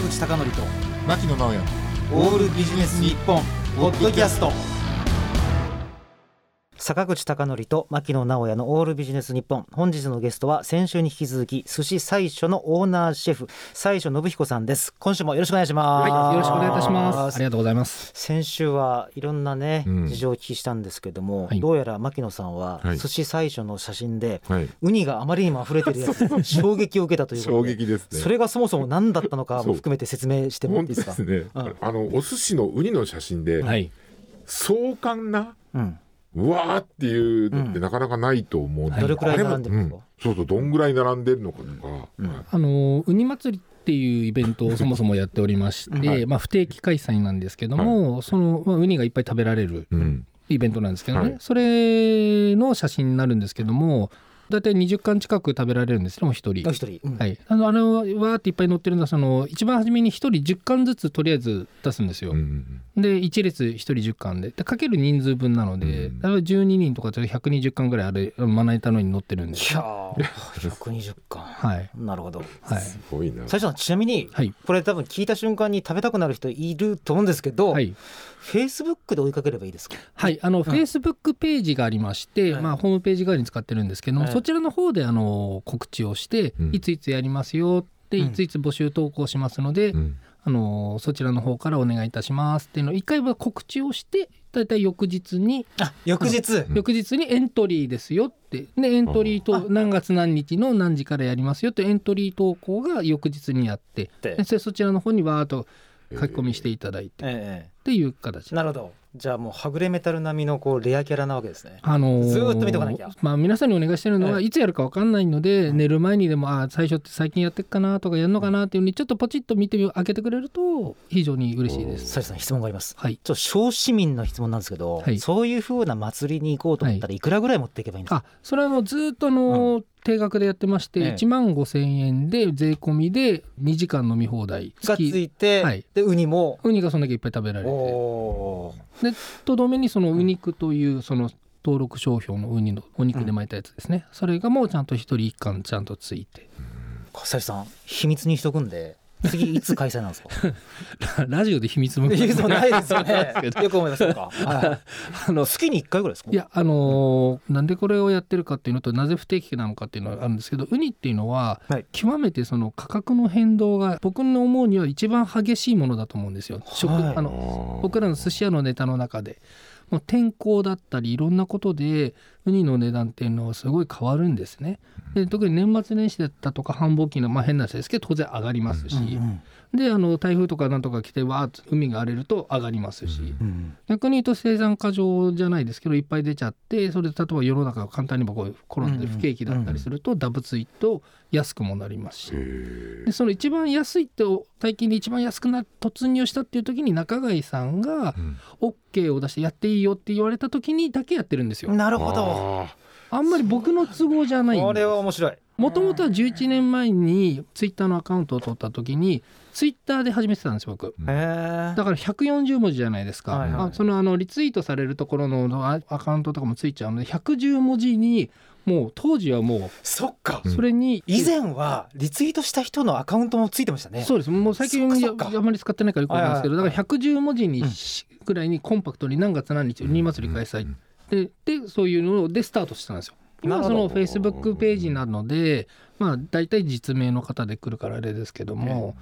口貴則と牧野直哉オールビジネス日本ポッドキャスト。坂口孝則と牧野直哉のオールビジネス日本本日のゲストは先週に引き続き寿司最初のオーナーシェフ最初信彦さんです。今週もよろしくお願いします、はい、よろしくお願いいたします。ありがとうございます。先週はいろんなね、うん。事情をお聞きしたんですけども、はい。どうやら牧野さんははい。寿司最初の写真で、はい。ウニがあまりにも溢れてるやつ で衝撃を受けたということ衝で撃ですね。それがそもそも何だったのかも含めて説明してもらっ本ていいですか？当ですね、うんあのお寿司のウニの写真で、はい。壮観なうんうわーっていうのってなかなかないと思うんで、どれくらい並んでるんですか？そうそうどんぐらい並んでるのかとか、うんあのウニ祭りっていうイベントを そもそもやっておりまして、はい。まあ不定期開催なんですけども、そのまあウニがいっぱい食べられるうん。イベントなんですけどね、はい。それの写真になるんですけども、だいたい20巻近く食べられるんですけども一人。お。一人、うん。はい、あのあのわーっていっぱい載ってるのはその一番初めに1人10巻ずつとりあえず出すんですよ。うんで1列1人10巻で。でかける人数分なので、うんだから12人とかで120巻ぐらいあれまな板のに載ってるんでいやー120巻。はい。なるほど。はい。すごいな。最初ちなみにはい。これ多分聞いた瞬間に食べたくなる人いると思うんですけど、はいフェイスブックで追いかければいいですか？はい、あの、フェイスブックページがありまして、はい。まあ、ホームページ代わりに使ってるんですけども、はい。そちらの方であの告知をして、うん。いついつやりますよって、うん。いついつ募集投稿しますので、うん。あのそちらの方からお願いいたしますっていうのを一回は告知をしてだいたい翌日に、あ翌日。うん。翌日にエントリーですよって。でエントリーあ。と何月何日の何時からやりますよってエントリー投稿が翌日にやって。で。そちらの方にわーっと書き込みしていただいて。っえていう形。えなるほど。じゃあもうはぐれメタル並みのこうレアキャラなわけですね。あのーずーっと見とかなきゃ。まあ、皆さんにお願いしてるのは、ええ。いつやるか分かんないので、寝る前にでもあ最初って最近やってっかなとかやるのかなっていうふうにちょっとポチッと見てみ開けてくれると非常に嬉しいです。サリさん質問があります。はい、ちょっと小市民の質問なんですけど、はい。そういうふうな祭りに行こうと思ったらい。くらぐらい持っていけばいいんですか、あそれはあのずーっとあの、定額でやってまして、ええ。1万5千円で税込みで2時間飲み放題がついて、はい。でウニも。ウニがそんだけいっぱい食べられて。でとどめにそのウニクというその登録商標のウニのお肉で巻いたやつですね、それがもうちゃんと1人1貫ちゃんとついて。サリさん秘密にしとくんで次いつ開催なんですか？ラジオで秘密向いやそうないですよね。よく思いますか、は。い、あの月に1回ぐらいですか？いやあのーなんでこれをやってるかっていうのとなぜ不定期なのかっていうのがあるんですけどウニっていうのは、はい。極めてその価格の変動が僕の思うには一番激しいものだと思うんですよ。食はい。あの僕らの寿司屋のネタの中でもう天候だったりいろんなことでウニの値段っていうのはすごい変わるんですね。で特に年末年始だったとか繁忙期の、まあ、変な話ですけど当然上がりますし、うんであの台風とかなんとか来てわーっと海が荒れると上がりますし。うん。逆に言うと生産過剰じゃないですけどいっぱい出ちゃってそれで例えば世の中が簡単にもこう転んで不景気だったりするとダブついと安くもなりますし。でその一番安いって最近で一番安くな突入したっていう時に中貝さんが OK を出してやっていいよって言われた時にだけやってるんですよ。なるほど。あんまり僕の都合じゃないこれは面白い。もともとは11年前にツイッターのアカウントを取った時にツイッターで始めてたんです僕。だから140文字じゃないですか、はいはい。あそのあのリツイートされるところのあアカウントとかもついちゃうので110文字にもう当時はもそっか。うそれに、以前はリツイートした人のアカウントもついてましたね。そうです。もう最近あまり使ってないからよくわかんないですけど、だから110文字にしぐらいにコンパクトに何月何日ウニ祭り開催、ででそういうのでスタートしたんですよ。今はそのフェイスブックページなのでまあ大体実名の方で来るからあれですけども、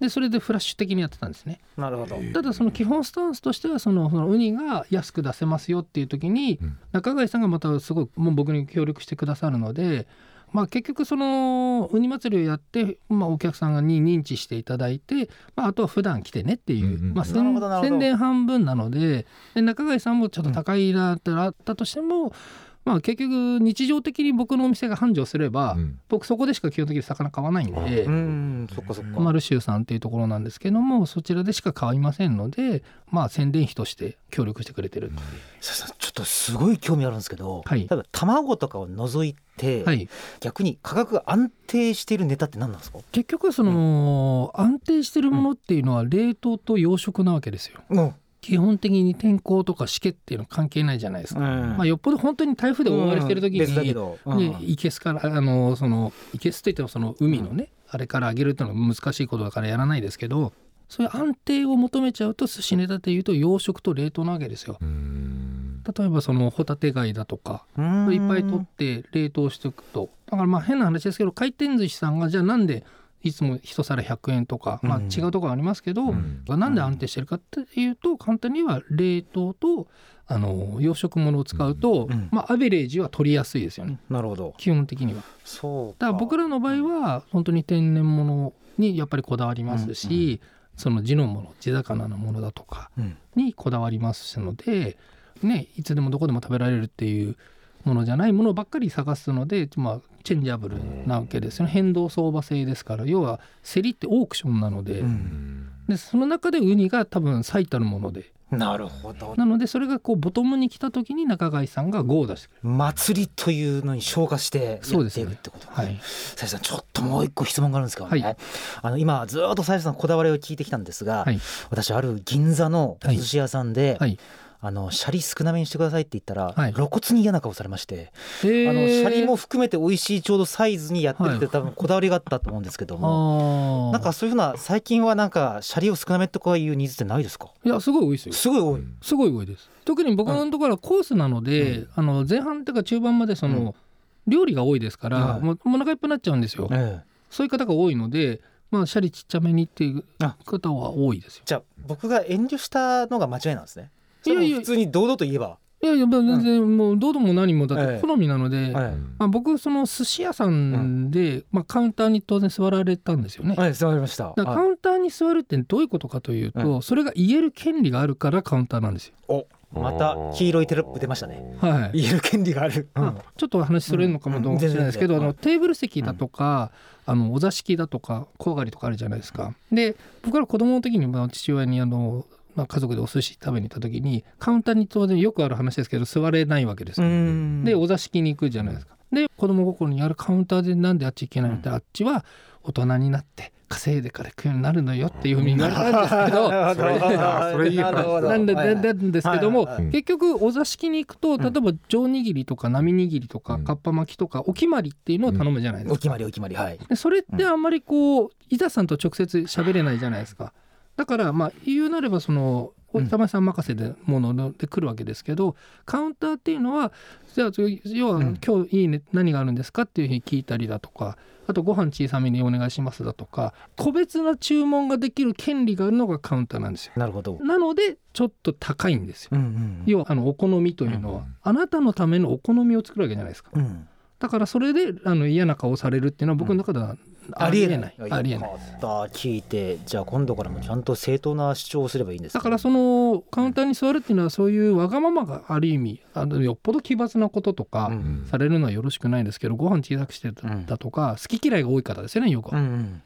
でそれでフラッシュ的にやってたんですね。なるほどただその基本スタンスとしてはそのそのウニが安く出せますよっていう時にうん中貝さんがまたすごいもう僕に協力してくださるので。まあ、結局そのウニ祭りをやって、まあ、お客さんに認知していただいて、まあ、あとは普段来てねっていう、うんうんまあ、宣伝半分なのでで中貝さんもちょっと高いなってあったとしても、まあ、結局日常的に僕のお店が繁盛すれば、うん。僕そこでしか基本的に魚買わないんで。うんそっかそっか。マルシューさんっていうところなんですけどもそちらでしか買いませんのでまあ宣伝費として協力してくれてる、ささちょっとすごい興味あるんですけど、はい。例えば卵とかを除いて、はい。逆に価格が安定しているネタって何なんですか？結局その、安定してるものっていうのは冷凍と養殖なわけですよ。うん基本的に天候とかしけっていうの関係ないじゃないですか、まあ、よっぽど本当に台風で大荒れしてる時に、うん。ね、いけすからあのそのいけすといってもその海のね、あれから上げるっていうのは難しいことだからやらないですけどそういう安定を求めちゃうと寿司ネタでいうと養殖と冷凍なわけですよ。例えばそのホタテ貝だとかいっぱい取って冷凍しておくと。だからまあ変な話ですけど回転寿司さんがじゃあなんでいつも一皿100円とか、まあ、違うところありますけど、うん、なんで安定してるかっていうと簡単には冷凍とあの養殖物を使うと、うん、まあ、アベレージは取りやすいですよね。なるほど。基本的には。そうだから僕らの場合は本当に天然物にやっぱりこだわりますし、うん、その地のもの地魚のものだとかにこだわりますので、ね、いつでもどこでも食べられるっていうものじゃないものばっかり探すので、まあ、チェンジャブルなわけですよね。変動相場制ですから。要は競りってオークションなので,、でその中でウニが多分最たるもので。なるほど。なのでそれがこうボトムに来た時に中貝さんが5を出してくる。祭りというのに消化してやっているってこと、ね、はい、ささんちょっともう一個質問があるんですけどね、はい、あの今ずっとさやさんこだわりを聞いてきたんですが、はい、私ある銀座の寿司屋さんで、はいあのシャリ少なめにしてくださいって言ったら、はい、露骨に嫌な顔されまして、あのシャリも含めて美味しいちょうどサイズにやってるって多分こだわりがあったと思うんですけども、なんかそういうふうな最近はなんかシャリを少なめとかいうニーズってないですか？いやすごい多いですよすごい多い、すごい多いです。特に僕のところはコースなので、うん、あの前半とか中盤までその、うん、料理が多いですから、もうお腹いっぱいになっちゃうんですよ、ええ、そういう方が多いのでまあシャリちっちゃめにっていう方は多いですよ。じゃあ僕が遠慮したのが間違いなんですねいやいや。普通に堂々と言えば。いやいや全然もうどうでも何もだって好みなので、まあ、僕その寿司屋さんで、まあ、カウンターに当然座られたんですよね。はい座りました。カウンターに座るってどういうことかというと、それが言える権利があるからカウンターなんですよ。おまた黄色いテロップ出ましたね。はい。言える権利がある。うん、ちょっとお話するのかもしれないですけど、あのテーブル席だとか、あのお座敷だとか小上がりとかあるじゃないですか。で僕ら子供の時にまあ父親にあのまあ、家族でお寿司食べに行った時にカウンターに当然よくある話ですけど座れないわけですでお座敷に行くじゃないですか。で子供心にあるカウンターでなんであっち行けないの？って、あっちは大人になって稼いでから行くようになるのよっていうふうに言われたんですけど。それいいなんでなんですけども、結局お座敷に行くと例えば上握りとか波握りとかかっぱ巻きとかお決まりっていうのを頼むじゃないですか。お決まりお決まり。はい。でそれってあんまりこう伊田さんと直接喋れないじゃないですか。だからまあ言うなればその板前さん任せでもので来るわけですけど、カウンターっていうのはじゃあ要は今日いいね何があるんですかっていうふうに聞いたりだとかあとご飯小さめにお願いしますだとか個別な注文ができる権利があるのがカウンターなんですよ。なるほどなのでちょっと高いんですよ。うんうん、要はあのお好みというのは、うんうん、あなたのためのお好みを作るわけじゃないですか。うんだからそれであの嫌な顔されるっていうのは僕の中ではありえない。ありえない。聞いて、じゃあ今度からもちゃんと正当な主張をすればいいんです、だからそのカウンターに座るっていうのはそういうわがままがある意味あのよっぽど奇抜なこととかされるのはよろしくないですけど、ご飯小さくしてたとか、好き嫌いが多い方ですよねよく、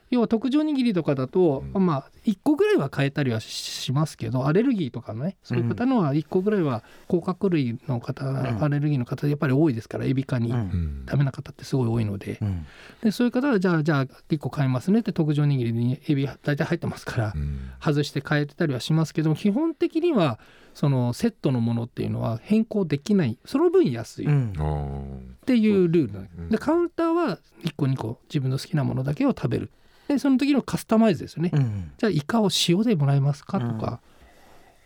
要は特上握りとかだと、まあ1個ぐらいは変えたりはしますけどアレルギーとかねそういう方のは1個ぐらいは甲殻類の方、アレルギーの方やっぱり多いですからエビ科にダメな方ってすごい多いので,、でそういう方はじゃあじゃあ1個買いますねって特上握りにエビ大体入ってますから、外して変えてたりはしますけど基本的にはそのセットのものっていうのは変更できないその分安いっていうルール、う。ん、でカウンターは1個2個自分の好きなものだけを食べる。でその時のカスタマイズですよね、うん、じゃあイカを塩でもらえますかとか、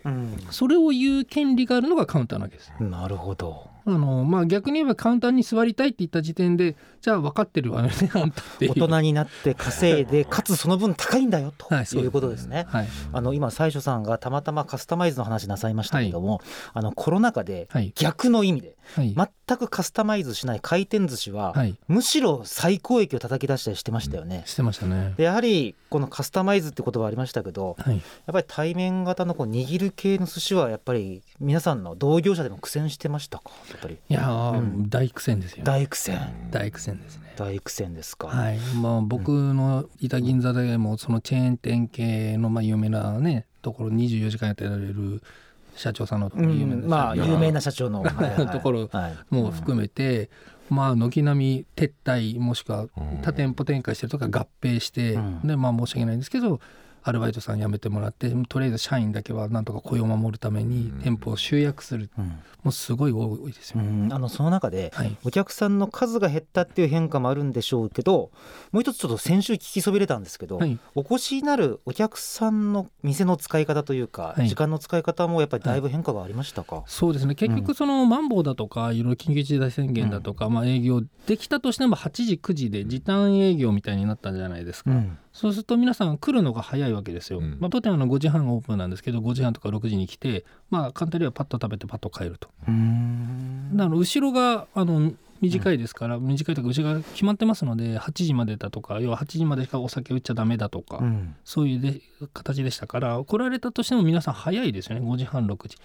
うん、それを言う権利があるのがカウンターなわけです。なるほどあのまあ、逆に言えばカウンターに座りたいって言った時点でじゃあ分かってるわね あんたって大人になって稼いでかつその分高いんだよということですね。はい、あの今最初さんがたまたまカスタマイズの話なさいましたけども、はい、あのコロナ禍で逆の意味で、はい、全くカスタマイズしない回転寿司は、むしろ最高益を叩き出したりしてましたよね。してましたね。でやはりこのカスタマイズって言葉ありましたけど、やっぱり対面型のこう握る系の寿司はやっぱり皆さんの同業者でも苦戦してましたか？やっぱり。いや大苦戦ですよ、大苦戦。大苦戦ですね。大苦戦ですか。はい。まあ僕のいた銀座でもそのチェーン店系のまあ有名なねところ24時間やってられる社長さんの有名な、まあ有名な社長の ところも含めて、まあ軒並み撤退もしくは多店舗展開してるとか合併して、でまあ申し訳ないんですけどアルバイトさん辞めてもらってとりあえず社員だけはなんとか雇用を守るために店舗を集約する、うん、もうすごい多いですよ、ね、あのその中で、お客さんの数が減ったっていう変化もあるんでしょうけどもう一つちょっと先週聞きそびれたんですけど、はい、お越しになるお客さんの店の使い方というか、はい、時間の使い方もやっぱりだいぶ変化がありましたか、そうですね。結局そのマンボウだとかいろいろ緊急事態宣言だとか、まあ、営業できたとしても8時9時で時短営業みたいになったんじゃないですか。そうすると皆さん来るのが早いわけですよ。うん、まあ、当店は5時半オープンなんですけど5時半とか6時に来て、まあ、簡単にはパッと食べてパッと帰ると。だから後ろがあの短いですから、うん、短いとか内側決まってますので8時までだとか要は8時までしかお酒売っちゃダメだとか、うん、そういうで形でしたから来られたとしても皆さん早いですよね5時半6時。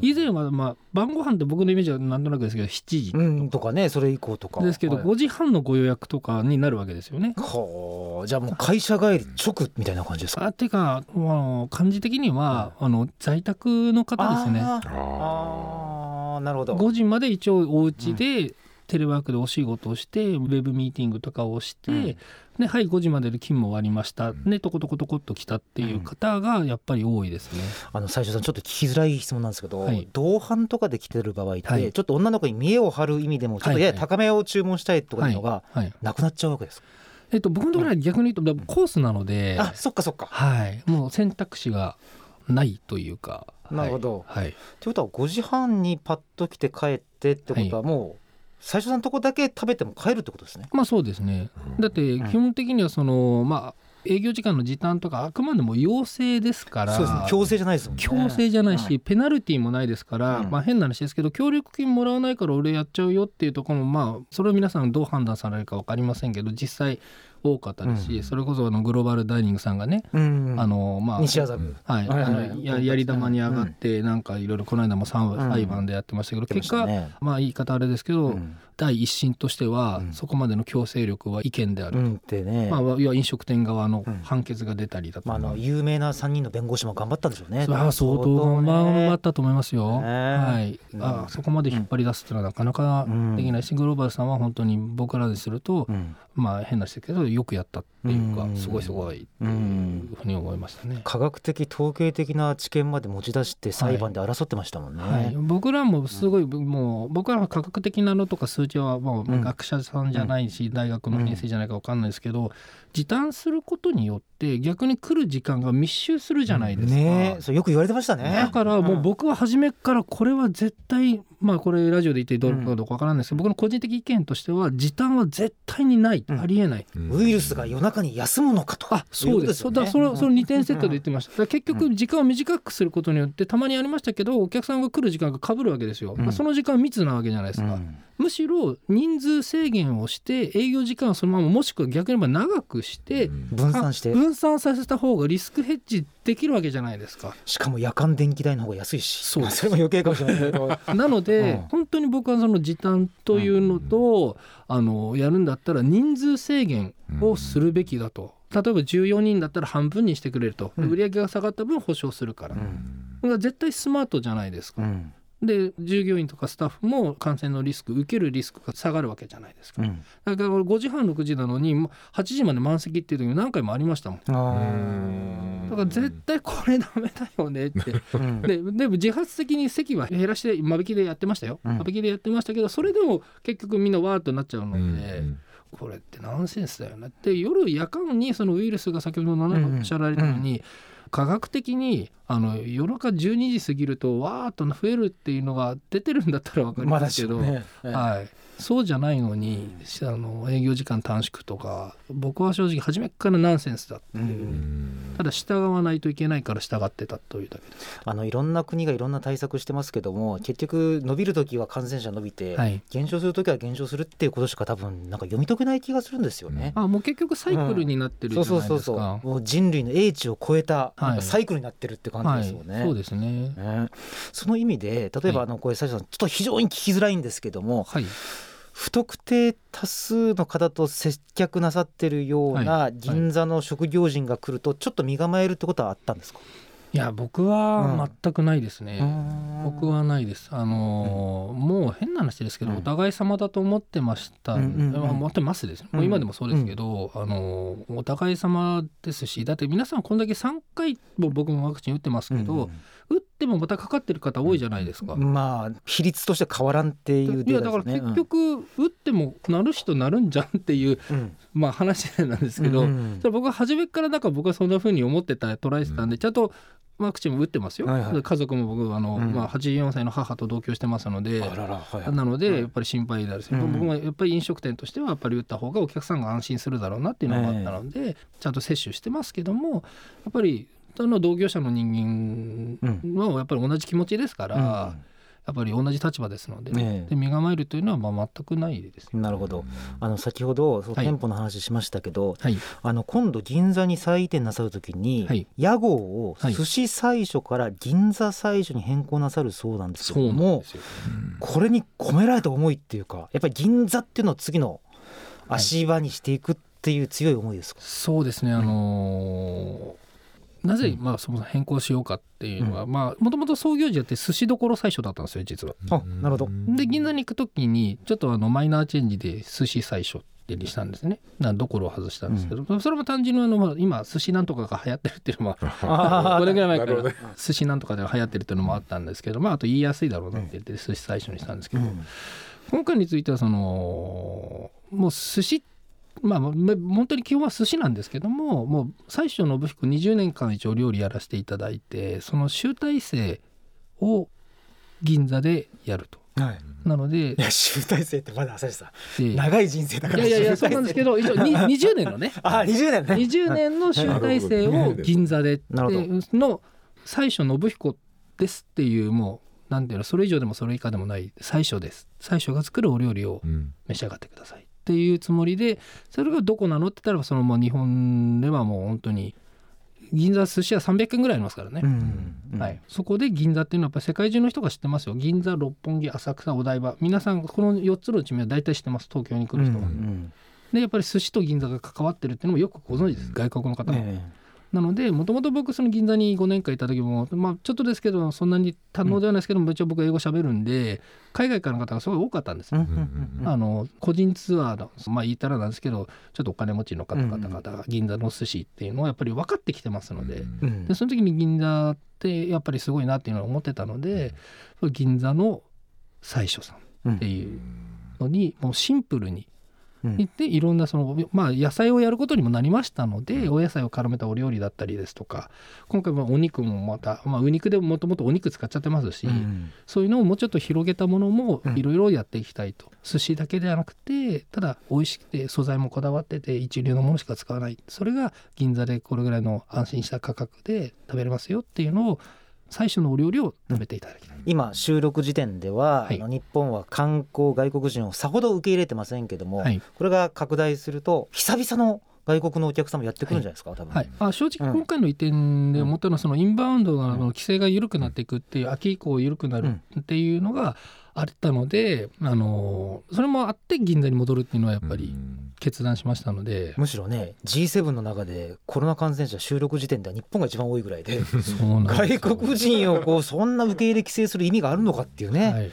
以前は、まあ、晩ご飯って僕のイメージはなんとなくですけど7時、うん、とかねそれ以降とか。ですけど、はい、5時半のご予約とかになるわけですよね。はあ。じゃあもう会社帰り直みたいな感じですか？あていうか、まあ、感じ的には、あの在宅の方ですね。ああなるほど。5時まで一応お家で、テレワークでお仕事をしてウェブミーティングとかをして、うん、ではい5時までで勤務終わりました、ね、とことことこっと来たっていう方がやっぱり多いですね。あの最初さんちょっと聞きづらい質問なんですけど、はい、同伴とかで来てる場合って、はい、ちょっと女の子に見栄を張る意味でもちょっとやや高めを注文したいとかいうのがなくなっちゃうわけですか、えっと、僕のところは逆に言うとコースなので、あそっかそっか。はい。もう選択肢がないというか。なるほど、はい、とい。うことは5時半にパッと来て帰ってってことはもう、最初のとこだけ食べても帰るってことですね。まあそうですね。だって基本的にはその、まあ営業時間の時短とかあくまでも要請ですから。そうです、ね、強制じゃないですもんね。強制じゃないし、ペナルティーもないですから、うん、まあ変な話ですけど協力金もらわないから俺やっちゃうよっていうところもまあそれを皆さんどう判断されるか分かりませんけど実際多かったですし、うん、それこそあのグローバルダイニングさんがね、うん、あのまあ西麻布、はい、あのややり玉に上がって、なんかいろいろこの間も裁判でやってましたけど、結果、まあ言い方あれですけど、第一審としては、そこまでの強制力は違憲であると、うんね。まあ、要は飲食店側の判決が出たりだとか、まあ、あの有名な3人の弁護士も頑張ったんでしょうね。それは相当頑張ったと思いますよ。はい、あそこまで引っ張り出すっていうのはなかなかできないし、グローバルさんは本当に僕らですると、まあ変な話だけどよくやったっていうか、すごいすごいっていうふうに思いましたね。科学的統計的な知見まで持ち出して裁判で争ってましたもんね。はい。はい、僕らもすごい、もう僕らは科学的なのとか数値はもう学者さんじゃないし、大学の先生じゃないか分かんないですけど、時短することによって逆に来る時間が密集するじゃないですか。ね、そうよく言われてましたね。だからもう僕は初めからこれは絶対まあこれラジオで言ってどうかどうかわからないですけど、僕の個人的意見としては時短は絶対にない、ありえない、ウイルスが夜中に休むのかと。あそうです。そだそれその2点セットで言ってました。結局時間を短くすることによってたまにありましたけどお客さんが来る時間がかぶるわけですよ、まあ、その時間密なわけじゃないですか、むしろ人数制限をして営業時間をそのままもしくは逆に言えば長くして、分散して。分散させた方がリスクヘッジできるわけじゃないですか。しかも夜間電気代の方が安いし。そう それも余計かもしれないけど。なので、うん、本当に僕はその時短というのと、うん、あのやるんだったら人数制限をするべきだと。例えば14人だったら半分にしてくれると、売上が下がった分保証するから、うん、絶対スマートじゃないですか、で従業員とかスタッフも感染のリスク受けるリスクが下がるわけじゃないですか、うん、だから5時半6時なのに8時まで満席っていう時何回もありましたもん。だから絶対これダメだよねって。ででも自発的に席は減らして間引きでやってましたよ、間引きでやってましたけどそれでも結局みんなわーっとなっちゃうので、うん。これってナンセンスだよねって。夜夜間にそのウイルスが先ほどおっしゃられたように、うんうん科学的にあの夜中12時過ぎるとわーっと増えるっていうのが出てるんだったら分かりますけど、まね、はい、そうじゃないのにあの営業時間短縮とか僕は正直初めからナンセンスだっていう。ただ従わないといけないから従ってたというだけです。あのいろんな国がいろんな対策してますけども結局伸びる時は感染者伸びて、はい、減少する時は減少するっていうことしか多分なんか読み解けない気がするんですよね。あもう結局サイクルになってるじゃないですか、うん、そうそうそうそう。もう人類の英知を超えたなんかサイクルになってるって感じですよね。はい。はい、そうですね。ね。その意味で例えばあのこれ最初さんちょっと非常に聞きづらいんですけども、はい。不特定多数の方と接客なさってるような銀座の職業人が来るとちょっと身構えるってことはあったんですか、いや僕は全くないですね、うん、僕はないです。あのーうん、もう変な話ですけど、お互い様だと思ってました、うん、思ってますです、もう今でもそうですけど、あのー、お互い様ですしだって皆さんこんだけ3回も僕もワクチン打ってますけど、打ってもまたかかってる方多いじゃないですか。まあ比率として変わらんっていう、ね、いやだから結局、打ってもなる人なるんじゃんっていう、まあ話なんですけど、僕は初めからだから僕はそんなふうに思ってた捉えてたんで、ちゃんとワクチンも打ってますよ、はいはい、家族も僕あの、うん、まあ、84歳の母と同居してますのでなのでやっぱり心配であるし、うん、僕もやっぱり飲食店としてはやっぱり打った方がお客さんが安心するだろうなっていうのがあったので、えー、ちゃんと接種してますけどもやっぱりの同業者の人間はやっぱり同じ気持ちですから。うんやっぱり同じ立場ですので,、ね、で身構えるというのはまあ全くないです、なるほど。あの先ほどその店舗の話しましたけど、はい、あの今度銀座に再移転なさるときに、はい、屋号を寿司最初から銀座最初に変更なさるそうなんですけども、これに込められた思いっていうかやっぱり銀座っていうのを次の足場にしていくっていう強い思いですか、はい、そうですね。あのーなぜ、まあ、そもそも変更しようかっていうのは、まあもともと創業時やって寿司どころ最初だったんですよ実は。あなるほど。で銀座に行く時にちょっとあのマイナーチェンジで寿司最初ってにしたんですね。などころを外したんですけど、うん、それも単純にあの、まあ、今寿司なんとかが流行ってるっていうのも5年 ぐらい前から寿司なんとかで流行ってるっていうのもあったんですけど、まあ、あと言いやすいだろうなって言って寿司最初にしたんですけど、うん、今回についてはそのもう寿司ってまあ、本当に基本は寿司なんですけどももう最初信彦20年間一応料理やらせていただいてその集大成を銀座でやると。はい、なのでいや集大成ってまだ浅井さん。長い人生だからいやいやそうなんですけど一応20 年のね。あ20年ね。20年の集大成を銀座での最初信彦ですっていうもうなんていうのそれ以上でもそれ以下でもない最初です。最初が作るお料理を召し上がってください、っていうつもりでそれがどこなのって言ったらそのもう日本ではもう本当に銀座寿司屋300軒ぐらいありますからね、うん。うん、はい、そこで銀座っていうのはやっぱ世界中の人が知ってますよ。銀座六本木浅草お台場。皆さんこの4つの地名は大体知ってます。東京に来る人は、うんうん、でやっぱり寿司と銀座が関わってるっていうのもよくご存知です、外国の方も。えーなのでもともと僕その銀座に5年間いた時も、まあ、ちょっとですけどそんなに堪能ではないですけど、うん、一応僕英語しゃべるんで海外からの方がすごい多かったんですよ。あの個人ツアーのまあ言ったらなんですけどちょっとお金持ちの方々が銀座の寿司っていうのはやっぱり分かってきてますので,、でその時に銀座ってやっぱりすごいなっていうのを思ってたので銀座の最初さんっていうのにもうシンプルに行っていろんなその、まあ、野菜をやることにもなりましたのでお野菜を絡めたお料理だったりですとか今回はお肉もまた、まあ、う肉でももともとお肉使っちゃってますし、うん、そういうのをもうちょっと広げたものもいろいろやっていきたいと、うん、寿司だけではなくてただ美味しくて素材もこだわってて一流のものしか使わない。それが銀座でこれぐらいの安心した価格で食べれますよっていうのを最初のお料理を食べていただきたい、今収録時点では、はい、日本は観光外国人をさほど受け入れてませんけども、はい、これが拡大すると久々の外国のお客様やってくるんじゃないですか、はい、多分、はい、あ正直今回の移転で思ったのはそのインバウンドの規制が緩くなっていくっていう秋以降緩くなるっていうのがあったので、あのそれもあって銀座に戻るっていうのはやっぱり決断しましたので、むしろね G7 の中でコロナ感染者収録時点では日本が一番多いぐらいで外国人をこうそんな受け入れ規制する意味があるのかっていうね。はい。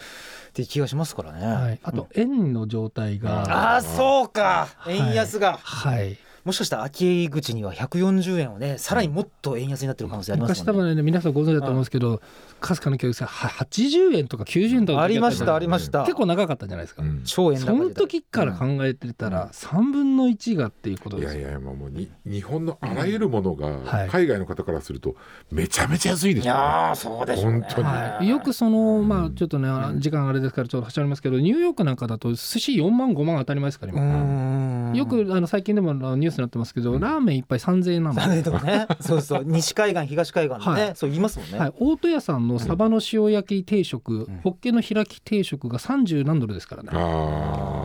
って気がしますからね。はい、あと円の状態が、ああそうか。円安が、はい、はいもしかしたら秋口には140円をねさらにもっと円安になってる可能性ありますもんね。昔多分ね皆さんご存知だと思うんですけど、かすかの教育さ80円とか90円とかありましたありました。結構長かったじゃないですか、うん、超円その時から考えてたら3分の1がっていうことですいやいやもうに日本のあらゆるものが海外の方からするとめちゃめちゃ安いですよ、ね、いやそうでしょう、ね、本当に、はい、よくそのまあちょっとね時間あれですからちょっと走りますけどニューヨークなんかだと寿司4万5万当たり前ですから今。よくあの最近でもニュースになってますけど、ラーメン一杯3000円なの。3000円とかね。そうそう。西海岸東海岸ね、はい、そう言いますもんね、はい、大戸屋さんのサバの塩焼き定食、うん、ホッケの開き定食が30何ドルですからね。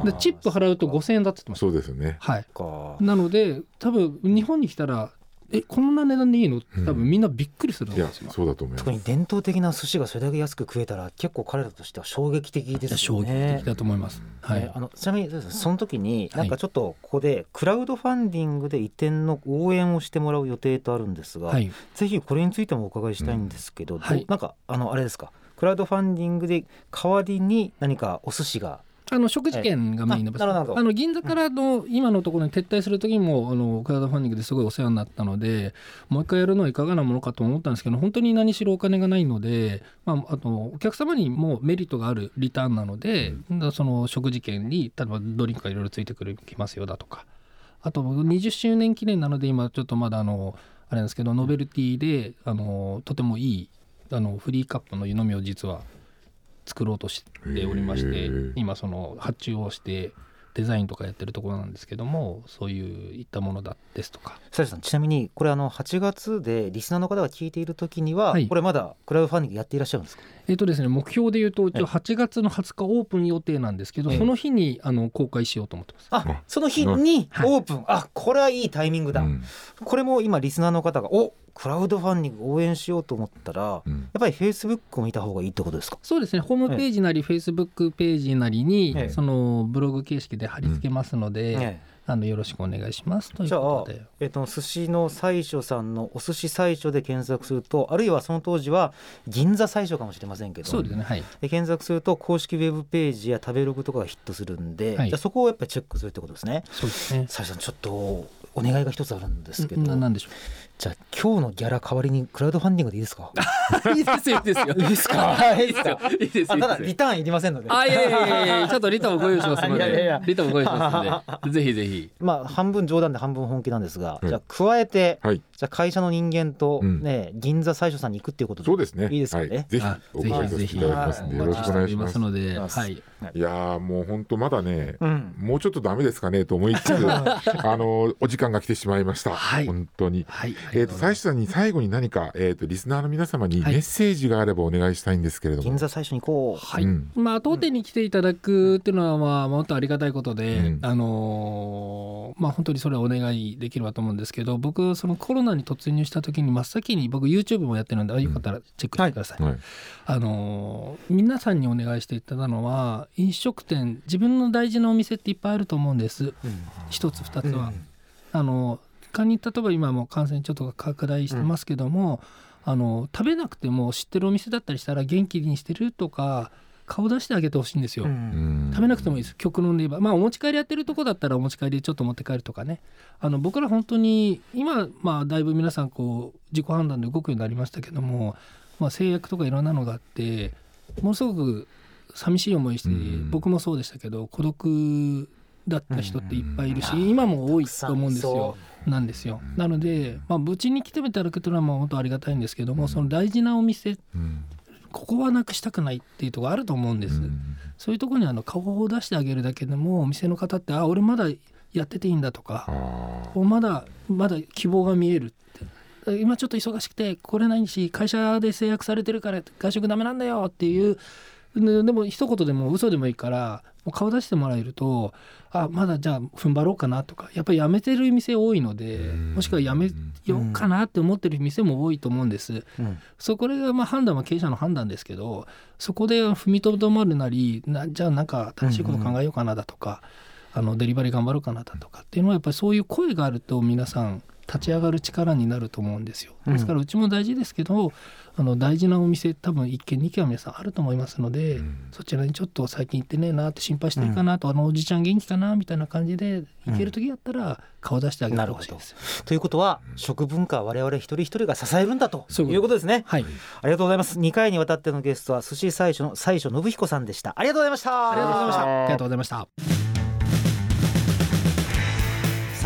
でチップ払うと5000円だって言ってますそうですよね。はい。なので多分日本に来たらえこんな値段でいいの？多分みんなびっくりするんですよ、うん、そうだと思います。特に伝統的な寿司がそれだけ安く食えたら結構彼らとしては衝撃的ですよね。衝撃的だと思います、はい、あのちなみにその時になんかちょっとここでクラウドファンディングで移転の応援をしてもらう予定とあるんですが、はい、ぜひこれについてもお伺いしたいんですけど、うんはい、なんかあのあれですか？クラウドファンディングで代わりに何かお寿司があの食事券がメインの場所、あの銀座からの今のところに撤退する時にもあのクラウドファンディングですごいお世話になったのでもう一回やるのはいかがなものかと思ったんですけど本当に何しろお金がないので、まあ、あとお客様にもメリットがあるリターンなので、うん、その食事券に例えばドリンクがいろいろついてくるきますよだとか。あと20周年記念なので今ちょっとまだあのあれなんですけどノベルティであのとてもいいあのフリーカップの湯飲みを実は作ろうとしておりまして今その発注をしてデザインとかやってるところなんですけどもそういういったものだですとか。ささんちなみにこれあの8月でリスナーの方が聞いている時には、はい、これまだクラウドファンディングやっていらっしゃるんですか？えっ、とですね目標でいうと一応8月の20日オープン予定なんですけど、その日にあの公開しようと思ってます。あその日にオープン、はい、あこれはいいタイミングだ、うん、これも今リスナーの方がおクラウドファンディング応援しようと思ったら、うん、やっぱりフェイスブックを見た方がいいってことですか？そうですね。ホームページなりフェイスブックページなりに、ええ、そのブログ形式で貼り付けますので、えあのよろしくお願いしますということで。えっと、寿司の最初さんのお寿司最初で検索すると、あるいはその当時は銀座最初かもしれませんけど、そうですね、はい、検索すると公式ウェブページや食べログとかがヒットするんで、はい、じゃそこをやっぱりチェックするってことですね。そうですね。最初さんちょっとお願いが一つあるんですけど、なんでしょう？じゃあ今日のギャラ代わりにクラウドファンディングでいいですか？いいですよいいですよ。いいですか？いいですよいいですただリターンいりませんので。あいやいやいやちょっとリターンをご用意しますので。リターンをご用意しますので。ぜひぜひ。まあ半分冗談で半分本気なんですが、じゃあ加えて、はい、じゃあ会社の人間とね、うん、銀座最初さんに行くっていうことでそうですね。いいですかね、はい、ぜひお伺いさせていただきますのでよろしくお願いします。のではい。い。やもう本当まだね、うん、もうちょっとダメですかねと思いつつ あのお時間が来てしまいました、はい、本当に、はい、えっ、ー、と最初さんに最後に何かえっ、ー、とリスナーの皆様にメッセージがあればお願いしたいんですけれども、銀座最初にこう。はい、うん、まあ当店に来ていただくっていうのはまあもっとありがたいことで、うん、あのー、まあ本当にそれはお願いできればと思うんですけど僕そのコロナに突入した時に真っ先に僕 YouTube もやってるんでよかったらチェックしてください、はい。はい、あのー、皆さんにお願いしていたのは飲食店自分の大事なお店っていっぱいあると思うんです、うん、1つ2つは。うん、あの他に例えば今も感染ちょっと拡大してますけども、うん、あの食べなくても知ってるお店だったりしたら元気にしてるとか顔出してあげてほしいんですよ、うん、食べなくてもいいです。極論で言えば。まあお持ち帰りやってるとこだったらお持ち帰りでちょっと持って帰るとかね。あの僕ら本当に今まあだいぶ皆さんこう自己判断で動くようになりましたけども、まあ、制約とかいろんなのがあってものすごく寂しい思いして、僕もそうでしたけど孤独だった人っていっぱいいるし、今も多いと思うんですよ。なんですよ。なので、まあ、うちに来ていただくというのはもう本当ありがたいんですけども、その大事なお店、ここはなくしたくないっていうところあると思うんです。そういうところにあの顔を出してあげるだけでもお店の方ってあ俺まだやってていいんだとかまだまだ希望が見えるって。今ちょっと忙しくて来れないし会社で制約されてるから外食ダメなんだよっていうでも一言でも嘘でもいいからもう顔出してもらえるとあまだじゃあ踏ん張ろうかなとかやっぱりやめてる店多いのでもしくはやめようかなって思ってる店も多いと思うんです。うん、そこがまあ判断は経営者の判断ですけどそこで踏みとどまるなりなじゃあなんか新しいこと考えようかなだとか、あのデリバリー頑張ろうかなだとかっていうのはやっぱりそういう声があると皆さん立ち上がる力になると思うんですよ。ですからうちも大事ですけど、あの大事なお店多分1軒2軒は皆さんあると思いますので、うん、そちらにちょっと最近行ってねえなって心配してるかなと、うん、あのおじちゃん元気かなみたいな感じで行ける時やったら顔出してあげてほしいです、うん、ということは食文化は我々一人一人が支えるんだということですね。はい、ありがとうございます。2回にわたってのゲストは寿司最初の最初信彦さんでした。ありがとうございました。ありがとうございました。ありがとうございました。